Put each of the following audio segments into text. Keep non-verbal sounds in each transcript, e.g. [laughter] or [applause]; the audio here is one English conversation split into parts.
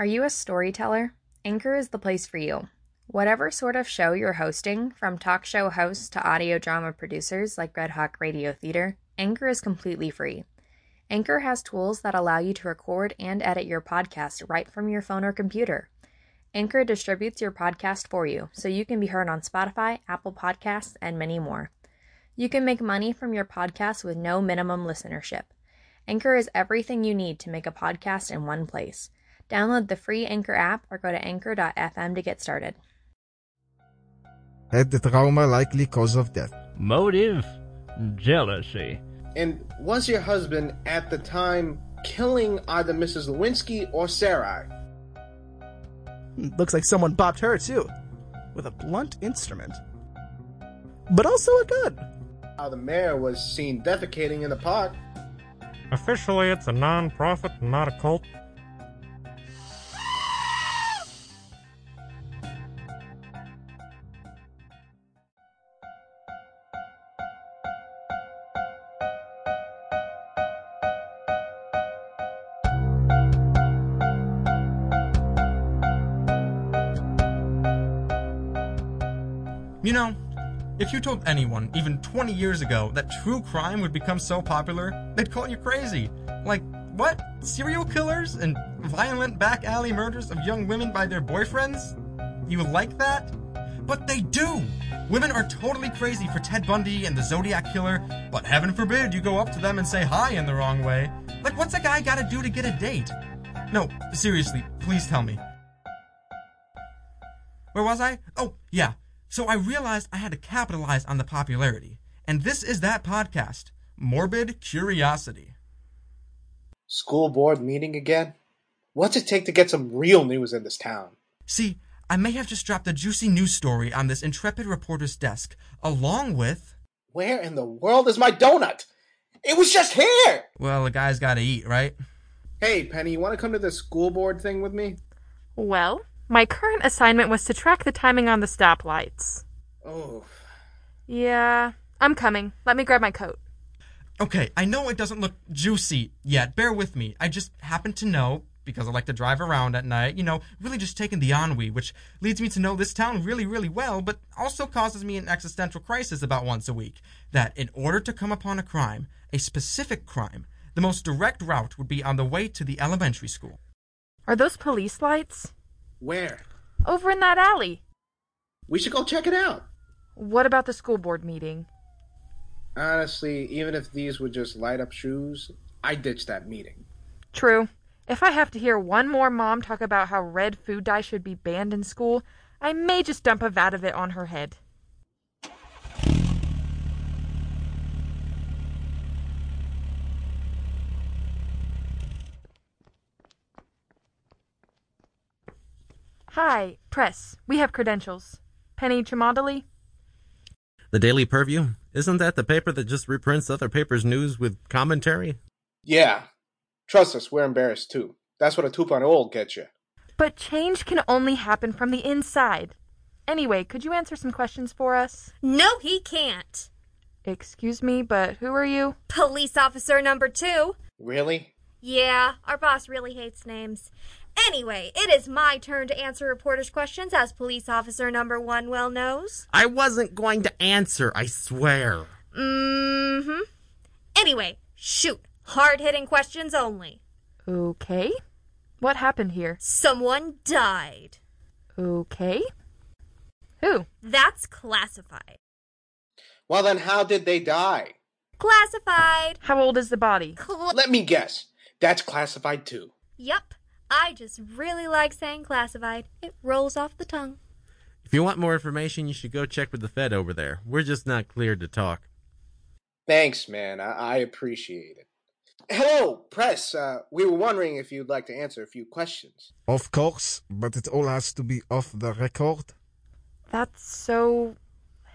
Are you a storyteller? Anchor is the place for you. Whatever sort of show you're hosting, from talk show hosts to audio drama producers like Red Hawk Radio Theater, Anchor is completely free. Anchor has tools that allow you to record and edit your podcast right from your phone or computer. Anchor distributes your podcast for you, so you can be heard on Spotify, Apple Podcasts, and many more. You can make money from your podcast with no minimum listenership. Anchor is everything you need to make a podcast in one place. Download the free Anchor app or go to anchor.fm to get started. Had the trauma likely cause of death? Motive? Jealousy. And was your husband at the time killing either Mrs. Lewinsky or Sarai? Looks like someone bopped her too, with a blunt instrument. But also a gun. How the mayor was seen defecating in the park. Officially, it's a non-profit, not a cult. You told anyone, even 20 years ago, that true crime would become so popular, they'd call you crazy. Like, what? Serial killers and violent back alley murders of young women by their boyfriends? You like that? But they do! Women are totally crazy for Ted Bundy and the Zodiac Killer, but heaven forbid you go up to them and say hi in the wrong way. Like, what's a guy gotta do to get a date? No, seriously, please tell me. Where was I? Oh, yeah. So I realized I had to capitalize on the popularity. And this is that podcast Morbid Curiosity. School board meeting again? What's it take to get some real news in this town? See, I may have just dropped a juicy news story on this intrepid reporter's desk, along with. Where in the world is my donut? It was just here! Well, a guy's gotta eat, right? Hey, Penny, you want to come to the school board thing with me? Well, my current assignment was to track the timing on the stoplights. Oh. Yeah, I'm coming. Let me grab my coat. Okay, I know it doesn't look juicy yet. Bear with me. I just happen to know, because I like to drive around at night, you know, really just taking the ennui, which leads me to know this town really, really well, but also causes me an existential crisis about once a week. That in order to come upon a crime, a specific crime, the most direct route would be on the way to the elementary school. Are those police lights? Where? Over in that alley. We should go check it out. What about the school board meeting? Honestly, even if these would just light up shoes, I'd ditch that meeting. True. If I have to hear one more mom talk about how red food dye should be banned in school, I may just dump a vat of it on her head. Hi, press. We have credentials. Penny Cholmondely? The Daily Purview? Isn't that the paper that just reprints other papers' news with commentary? Yeah. Trust us, we're embarrassed too. That's what a 2.0 will get you. But change can only happen from the inside. Anyway, could you answer some questions for us? No, he can't. Excuse me, but who are you? Police officer number two. Really? Yeah, our boss really hates names. Anyway, it is my turn to answer reporters' questions, as police officer number one well knows. I wasn't going to answer, I swear. Mm hmm. Anyway, shoot. Hard hitting questions only. Okay. What happened here? Someone died. Okay. Who? That's classified. Well, then how did they die? Classified. How old is the body? Cl- Let me guess. That's classified too. Yup. I just really like saying classified. It rolls off the tongue. If you want more information, you should go check with the Fed over there. We're just not cleared to talk. Thanks, man. I, I appreciate it. Hello, press. Uh, we were wondering if you'd like to answer a few questions. Of course, but it all has to be off the record. That's so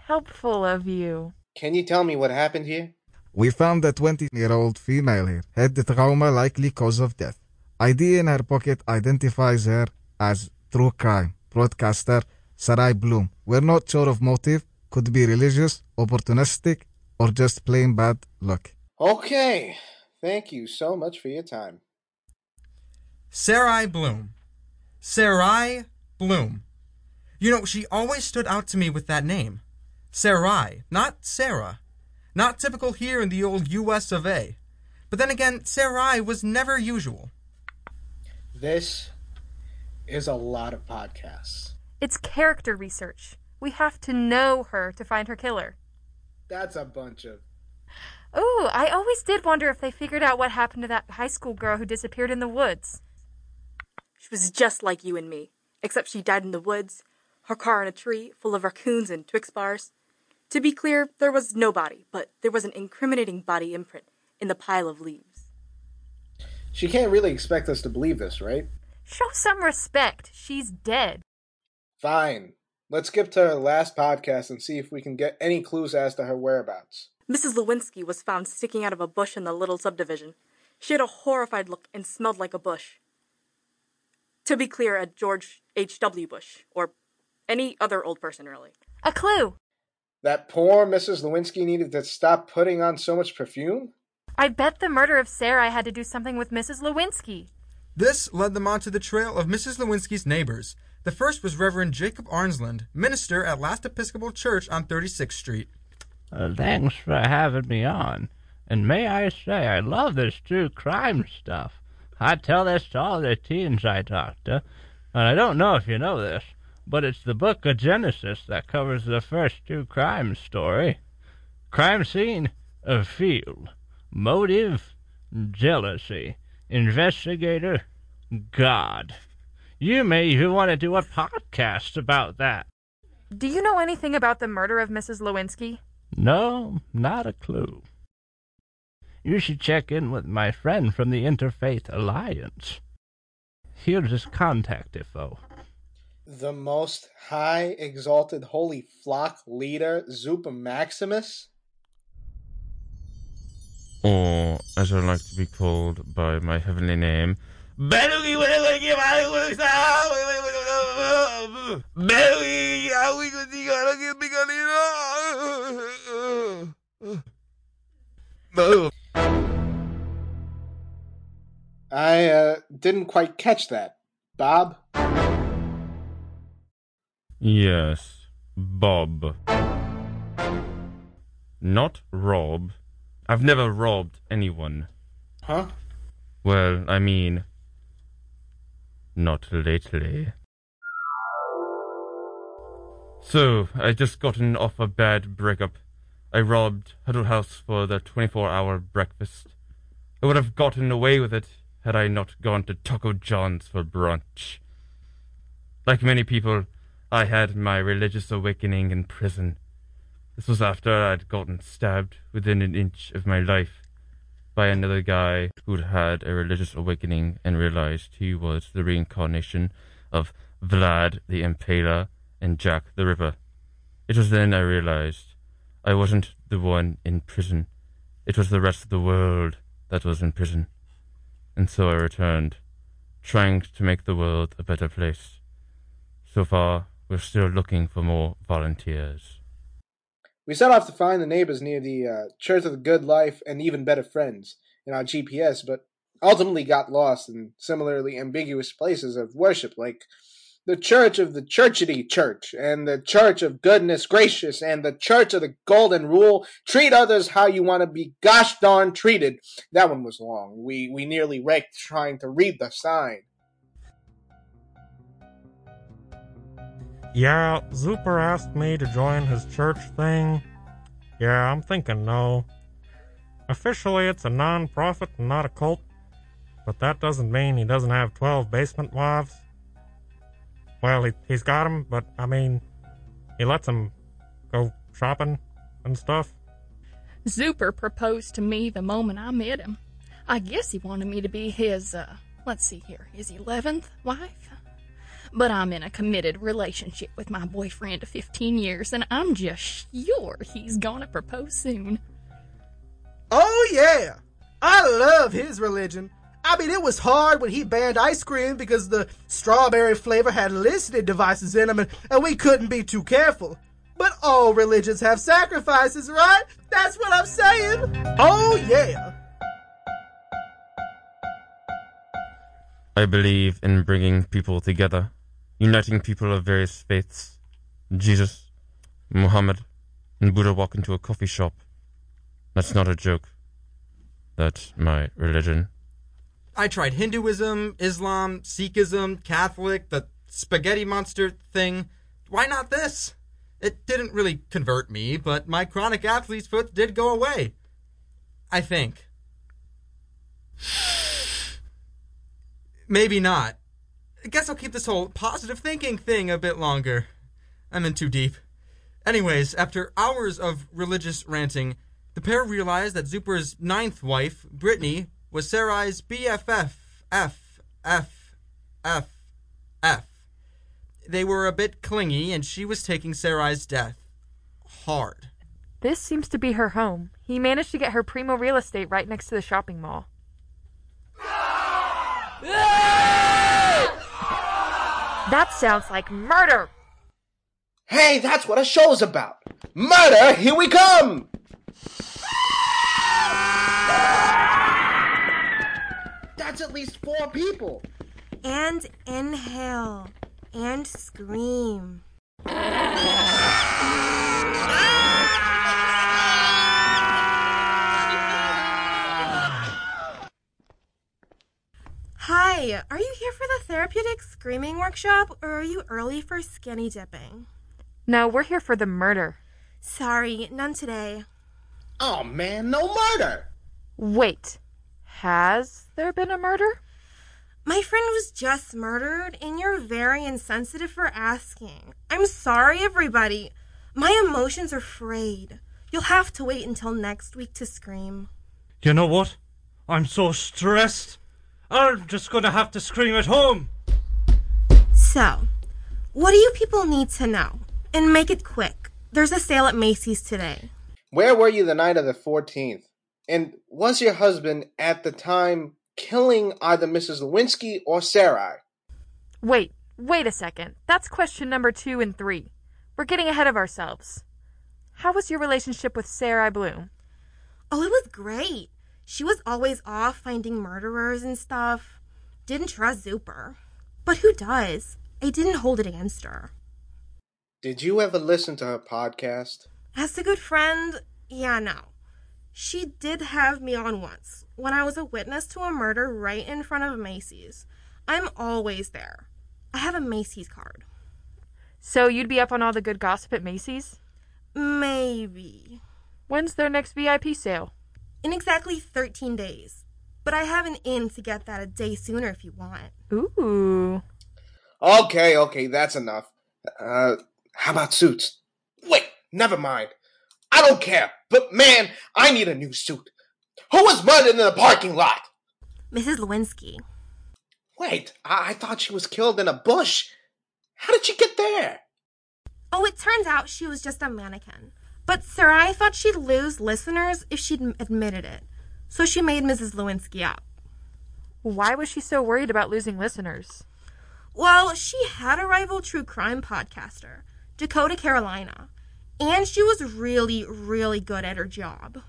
helpful of you. Can you tell me what happened here? We found a 20 year old female here had the trauma likely cause of death. ID in her pocket identifies her as true crime broadcaster Sarai Bloom. We're not sure of motive, could be religious, opportunistic, or just plain bad luck. Okay. Thank you so much for your time. Sarai Bloom. Sarai Bloom. You know, she always stood out to me with that name. Sarai, not Sarah. Not typical here in the old US of A. But then again, Sarai was never usual. This is a lot of podcasts. It's character research. We have to know her to find her killer. That's a bunch of. Ooh, I always did wonder if they figured out what happened to that high school girl who disappeared in the woods. She was just like you and me, except she died in the woods, her car in a tree full of raccoons and Twix bars. To be clear, there was no body, but there was an incriminating body imprint in the pile of leaves. She can't really expect us to believe this, right? Show some respect. She's dead. Fine. Let's skip to her last podcast and see if we can get any clues as to her whereabouts. Mrs. Lewinsky was found sticking out of a bush in the little subdivision. She had a horrified look and smelled like a bush. To be clear, a George H.W. Bush, or any other old person, really. A clue. That poor Mrs. Lewinsky needed to stop putting on so much perfume? I bet the murder of Sarah had to do something with Mrs. Lewinsky. This led them onto the trail of Mrs. Lewinsky's neighbors. The first was Reverend Jacob Arnsland, minister at Last Episcopal Church on 36th Street. Uh, thanks for having me on. And may I say, I love this true crime stuff. I tell this to all the teens I talk to. And I don't know if you know this, but it's the book of Genesis that covers the first two crime story. Crime scene, a field. Motive, jealousy. Investigator, God. You may even want to do a podcast about that. Do you know anything about the murder of Mrs. Lewinsky? No, not a clue. You should check in with my friend from the Interfaith Alliance. Here's his contact info. The most high exalted holy flock leader, Zuper Maximus? Or, as I like to be called by my heavenly name, I uh, didn't quite catch that. Bob? Yes, Bob. Not Rob. I've never robbed anyone. Huh? Well, I mean, not lately. So, I just gotten off a bad breakup. I robbed Huddle House for the 24 hour breakfast. I would have gotten away with it had I not gone to Taco John's for brunch. Like many people, I had my religious awakening in prison. This was after I'd gotten stabbed within an inch of my life by another guy who'd had a religious awakening and realized he was the reincarnation of Vlad the Impaler and Jack the Ripper. It was then I realized I wasn't the one in prison. It was the rest of the world that was in prison. And so I returned, trying to make the world a better place. So far, we're still looking for more volunteers. We set off to find the neighbors near the uh, Church of the Good Life and Even Better Friends in our GPS, but ultimately got lost in similarly ambiguous places of worship like the Church of the Churchity Church and the Church of Goodness Gracious and the Church of the Golden Rule. Treat others how you want to be gosh darn treated. That one was long. We we nearly wrecked trying to read the sign. Yeah, Zuper asked me to join his church thing. Yeah, I'm thinking no. Officially, it's a non profit and not a cult, but that doesn't mean he doesn't have 12 basement wives. Well, he, he's got them, but I mean, he lets them go shopping and stuff. Zuper proposed to me the moment I met him. I guess he wanted me to be his, uh, let's see here, his 11th wife? But I'm in a committed relationship with my boyfriend of 15 years, and I'm just sure he's gonna propose soon. Oh, yeah! I love his religion. I mean, it was hard when he banned ice cream because the strawberry flavor had listening devices in them, and, and we couldn't be too careful. But all religions have sacrifices, right? That's what I'm saying. Oh, yeah. I believe in bringing people together, uniting people of various faiths. Jesus, Muhammad, and Buddha walk into a coffee shop. That's not a joke. That's my religion. I tried Hinduism, Islam, Sikhism, Catholic, the spaghetti monster thing. Why not this? It didn't really convert me, but my chronic athlete's foot did go away. I think. [sighs] Maybe not. I guess I'll keep this whole positive thinking thing a bit longer. I'm in too deep. Anyways, after hours of religious ranting, the pair realized that Zuper's ninth wife, Brittany, was Sarai's BFF. F. F. F. F. They were a bit clingy, and she was taking Sarai's death hard. This seems to be her home. He managed to get her primo real estate right next to the shopping mall. That sounds like murder! Hey, that's what a show's about. Murder, here we come! That's at least four people. And inhale. And scream. Ah! Hi, are you here for the therapeutic screaming workshop or are you early for skinny dipping? No, we're here for the murder. Sorry, none today. Oh man, no murder! Wait, has there been a murder? My friend was just murdered, and you're very insensitive for asking. I'm sorry, everybody. My emotions are frayed. You'll have to wait until next week to scream. You know what? I'm so stressed. I'm just gonna have to scream at home. So, what do you people need to know? And make it quick. There's a sale at Macy's today. Where were you the night of the 14th? And was your husband at the time killing either Mrs. Lewinsky or Sarai? Wait, wait a second. That's question number two and three. We're getting ahead of ourselves. How was your relationship with Sarai Bloom? Oh, it was great. She was always off finding murderers and stuff. Didn't trust Zuper. But who does? I didn't hold it against her. Did you ever listen to her podcast? As a good friend, yeah, no. She did have me on once when I was a witness to a murder right in front of Macy's. I'm always there. I have a Macy's card. So you'd be up on all the good gossip at Macy's? Maybe. When's their next VIP sale? In exactly 13 days. But I have an in to get that a day sooner if you want. Ooh. Okay, okay, that's enough. Uh, how about suits? Wait, never mind. I don't care, but man, I need a new suit. Who was murdered in the parking lot? Mrs. Lewinsky. Wait, I, I thought she was killed in a bush. How did she get there? Oh, it turns out she was just a mannequin. But Sarai thought she'd lose listeners if she'd admitted it. So she made Mrs. Lewinsky up. Why was she so worried about losing listeners? Well, she had a rival true crime podcaster, Dakota Carolina, and she was really, really good at her job.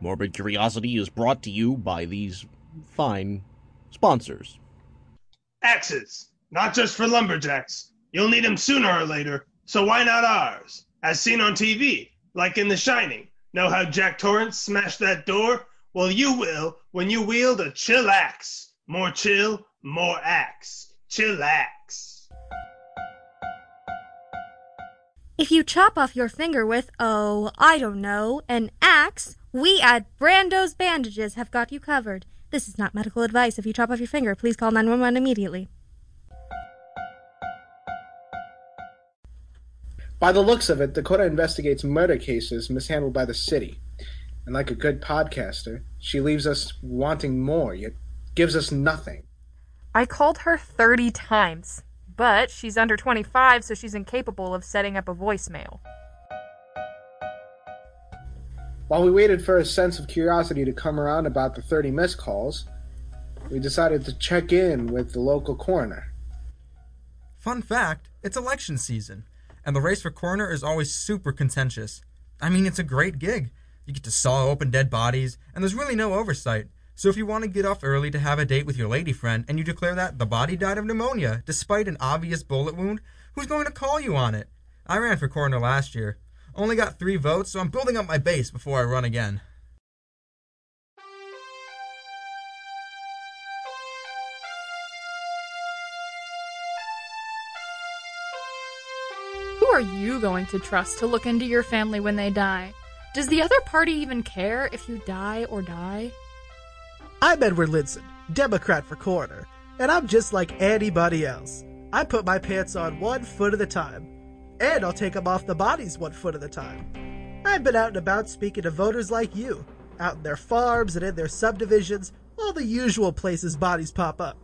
Morbid Curiosity is brought to you by these fine sponsors. Axes, not just for lumberjacks. You'll need them sooner or later, so why not ours? As seen on TV, like in The Shining. Know how Jack Torrance smashed that door? Well, you will when you wield a chill axe. More chill, more axe. Chill axe. If you chop off your finger with, oh, I don't know, an axe, we at Brando's Bandages have got you covered. This is not medical advice. If you chop off your finger, please call 911 immediately. By the looks of it, Dakota investigates murder cases mishandled by the city. And like a good podcaster, she leaves us wanting more, yet gives us nothing. I called her 30 times, but she's under 25, so she's incapable of setting up a voicemail. While we waited for a sense of curiosity to come around about the 30 missed calls, we decided to check in with the local coroner. Fun fact it's election season, and the race for coroner is always super contentious. I mean, it's a great gig. You get to saw open dead bodies, and there's really no oversight. So if you want to get off early to have a date with your lady friend and you declare that the body died of pneumonia despite an obvious bullet wound, who's going to call you on it? I ran for coroner last year. Only got three votes, so I'm building up my base before I run again. Are you going to trust to look into your family when they die? Does the other party even care if you die or die? I'm Edward Linson, Democrat for coroner, and I'm just like anybody else. I put my pants on one foot at a time, and I'll take them off the bodies one foot at a time. I've been out and about speaking to voters like you, out in their farms and in their subdivisions, all the usual places bodies pop up.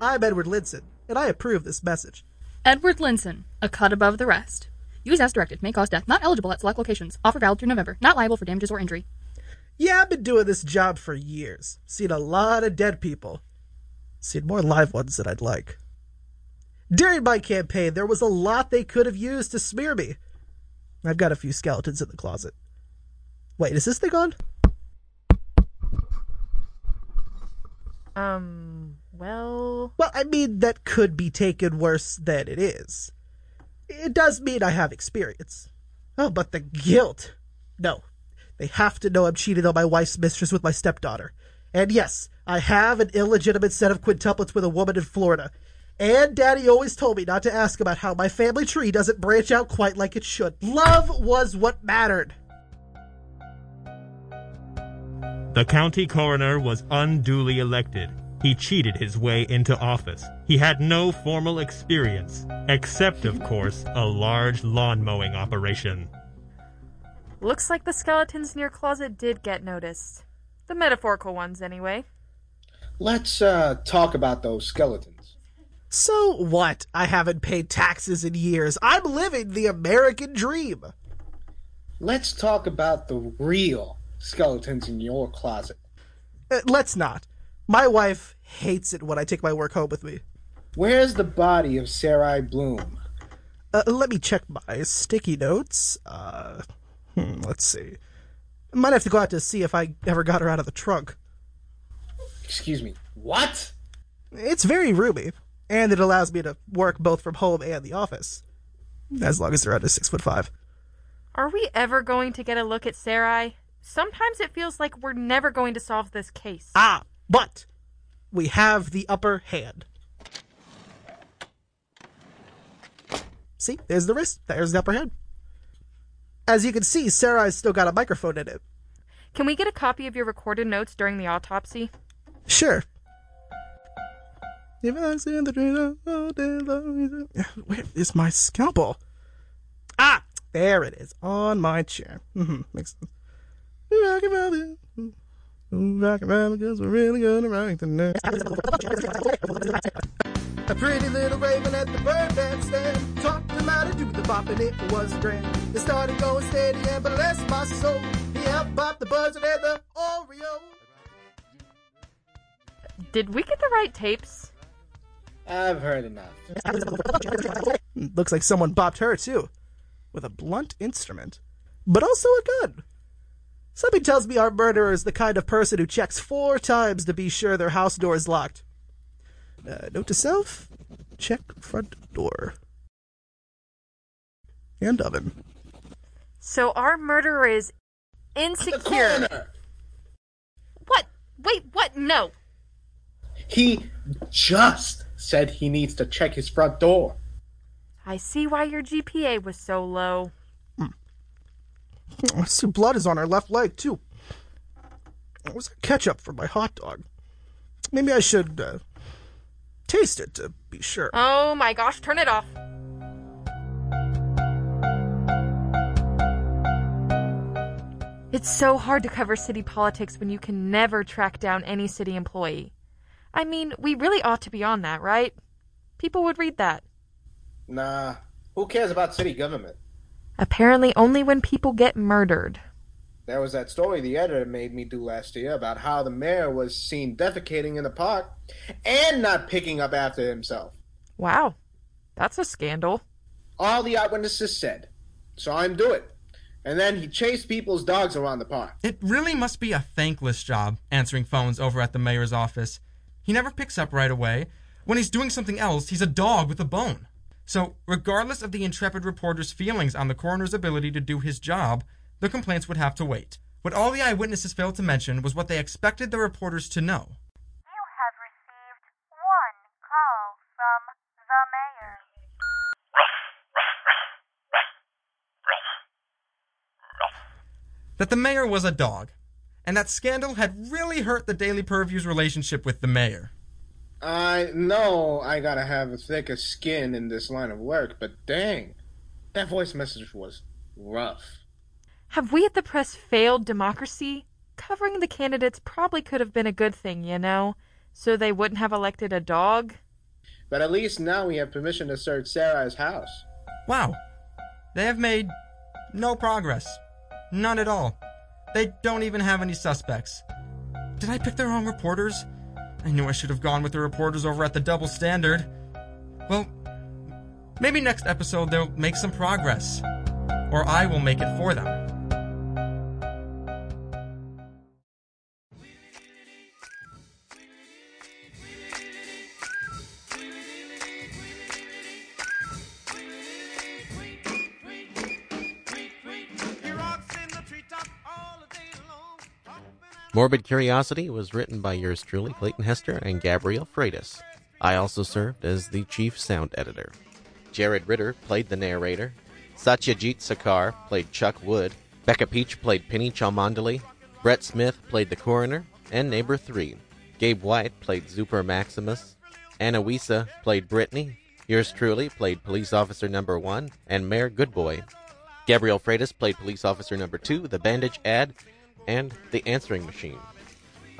I'm Edward Linson, and I approve this message. Edward Linson, a cut above the rest. Use as directed, may cause death, not eligible at select locations, offer valid through November, not liable for damages or injury. Yeah, I've been doing this job for years. Seen a lot of dead people. Seen more live ones than I'd like. During my campaign, there was a lot they could have used to smear me. I've got a few skeletons in the closet. Wait, is this thing on? Um, well. Well, I mean, that could be taken worse than it is. It does mean I have experience. Oh, but the guilt. No. They have to know I'm cheating on my wife's mistress with my stepdaughter. And yes, I have an illegitimate set of quintuplets with a woman in Florida. And Daddy always told me not to ask about how my family tree doesn't branch out quite like it should. Love was what mattered. The county coroner was unduly elected. He cheated his way into office. He had no formal experience, except, of course, a large lawn mowing operation. Looks like the skeletons in your closet did get noticed. The metaphorical ones, anyway. Let's uh, talk about those skeletons. So what? I haven't paid taxes in years. I'm living the American dream. Let's talk about the real skeletons in your closet. Uh, let's not. My wife hates it when I take my work home with me. Where's the body of Sarai Bloom? Uh, let me check my sticky notes. Uh, hmm, let's see. Might have to go out to see if I ever got her out of the trunk. Excuse me, what? It's very roomy, and it allows me to work both from home and the office. As long as they're under six foot five. Are we ever going to get a look at Sarai? Sometimes it feels like we're never going to solve this case. Ah, but we have the upper hand. See, there's the wrist. There's the upper hand. As you can see, Sarai's still got a microphone in it. Can we get a copy of your recorded notes during the autopsy? Sure. If I see the dream all day long, where is my scalpel? Ah, there it is on my chair. Mm-hmm, makes sense. Rock about it. Rock about because we're really gonna rock tonight. A pretty little raven at the bird bandstand taught him how to do the bop and it was grand. It started going steady and bless my soul. He helped pop the buzzard and the Oreo. Did we get the right tapes? I've heard enough. Looks like someone bopped her too, with a blunt instrument, but also a gun. Something tells me our murderer is the kind of person who checks four times to be sure their house door is locked. Uh, note to self: check front door and oven. So our murderer is insecure. What? Wait, what? No. He just said he needs to check his front door. I see why your GPA was so low. Oh, some blood is on her left leg too. It was ketchup for my hot dog. Maybe I should uh, taste it to be sure. Oh my gosh, turn it off. It's so hard to cover city politics when you can never track down any city employee. I mean, we really ought to be on that, right? People would read that. Nah, who cares about city government? Apparently, only when people get murdered. There was that story the editor made me do last year about how the mayor was seen defecating in the park and not picking up after himself. Wow, that's a scandal. All the eyewitnesses said. Saw him do it. And then he chased people's dogs around the park. It really must be a thankless job answering phones over at the mayor's office. He never picks up right away. When he's doing something else, he's a dog with a bone. So, regardless of the intrepid reporter's feelings on the coroner's ability to do his job, the complaints would have to wait. What all the eyewitnesses failed to mention was what they expected the reporters to know. You have received one call from the mayor. That the mayor was a dog, and that scandal had really hurt the Daily Purview's relationship with the mayor. I know I gotta have a thicker skin in this line of work, but dang, that voice message was rough. Have we at the press failed democracy? Covering the candidates probably could have been a good thing, you know, so they wouldn't have elected a dog. But at least now we have permission to search Sarah's house. Wow. They have made no progress. None at all. They don't even have any suspects. Did I pick the wrong reporters? I knew I should have gone with the reporters over at the Double Standard. Well, maybe next episode they'll make some progress. Or I will make it for them. Morbid Curiosity was written by yours truly, Clayton Hester and Gabrielle Freitas. I also served as the chief sound editor. Jared Ritter played the narrator. Satyajit Sarkar played Chuck Wood. Becca Peach played Penny Cholmondely. Brett Smith played the coroner and Neighbor 3. Gabe White played Zuper Maximus. Ana Wisa played Brittany. Yours truly played Police Officer Number 1 and Mayor Goodboy. Gabrielle Freitas played Police Officer Number 2, The Bandage Ad, and The Answering Machine.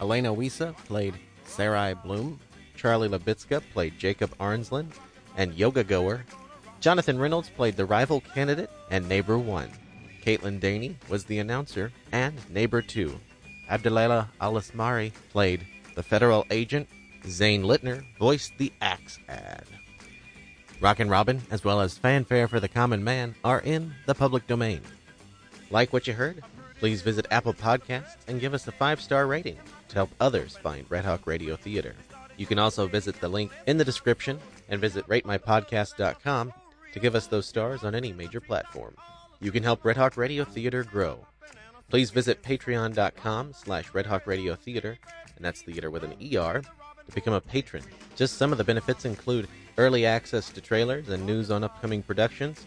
Elena Wisa played Sarai Bloom. Charlie Labitska played Jacob Arnsland and Yoga Goer. Jonathan Reynolds played the rival candidate and Neighbor 1. Caitlin Dehne was the announcer and Neighbor 2. Abdulelah Alasmari played the federal agent. Zane Lintner voiced the Axe ad. Rockin' Robin, as well as Fanfare for the Common Man, are in the public domain. Like what you heard? Please visit Apple Podcasts and give us a five star rating to help others find Red Hawk Radio Theater. You can also visit the link in the description and visit ratemypodcast.com to give us those stars on any major platform. You can help Red Hawk Radio Theater grow. Please visit patreon.com slash Red Hawk Radio Theater, and that's theater with an ER, to become a patron. Just some of the benefits include early access to trailers and news on upcoming productions,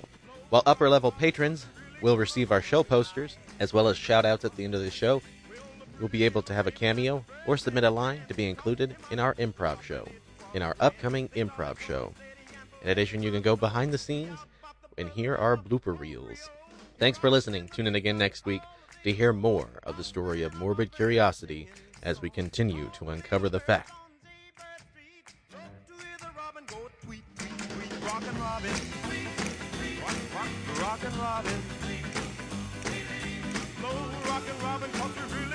while upper level patrons will receive our show posters, as well as shout outs at the end of the show. You'll be able to have a cameo or submit a line to be included in our improv show, in our upcoming improv show. In addition, you can go behind the scenes and hear our blooper reels. Thanks for listening. Tune in again next week to hear more of the story of morbid curiosity as we continue to uncover the fact. Rockin' Robin. Rock, rock, rockin' Robin.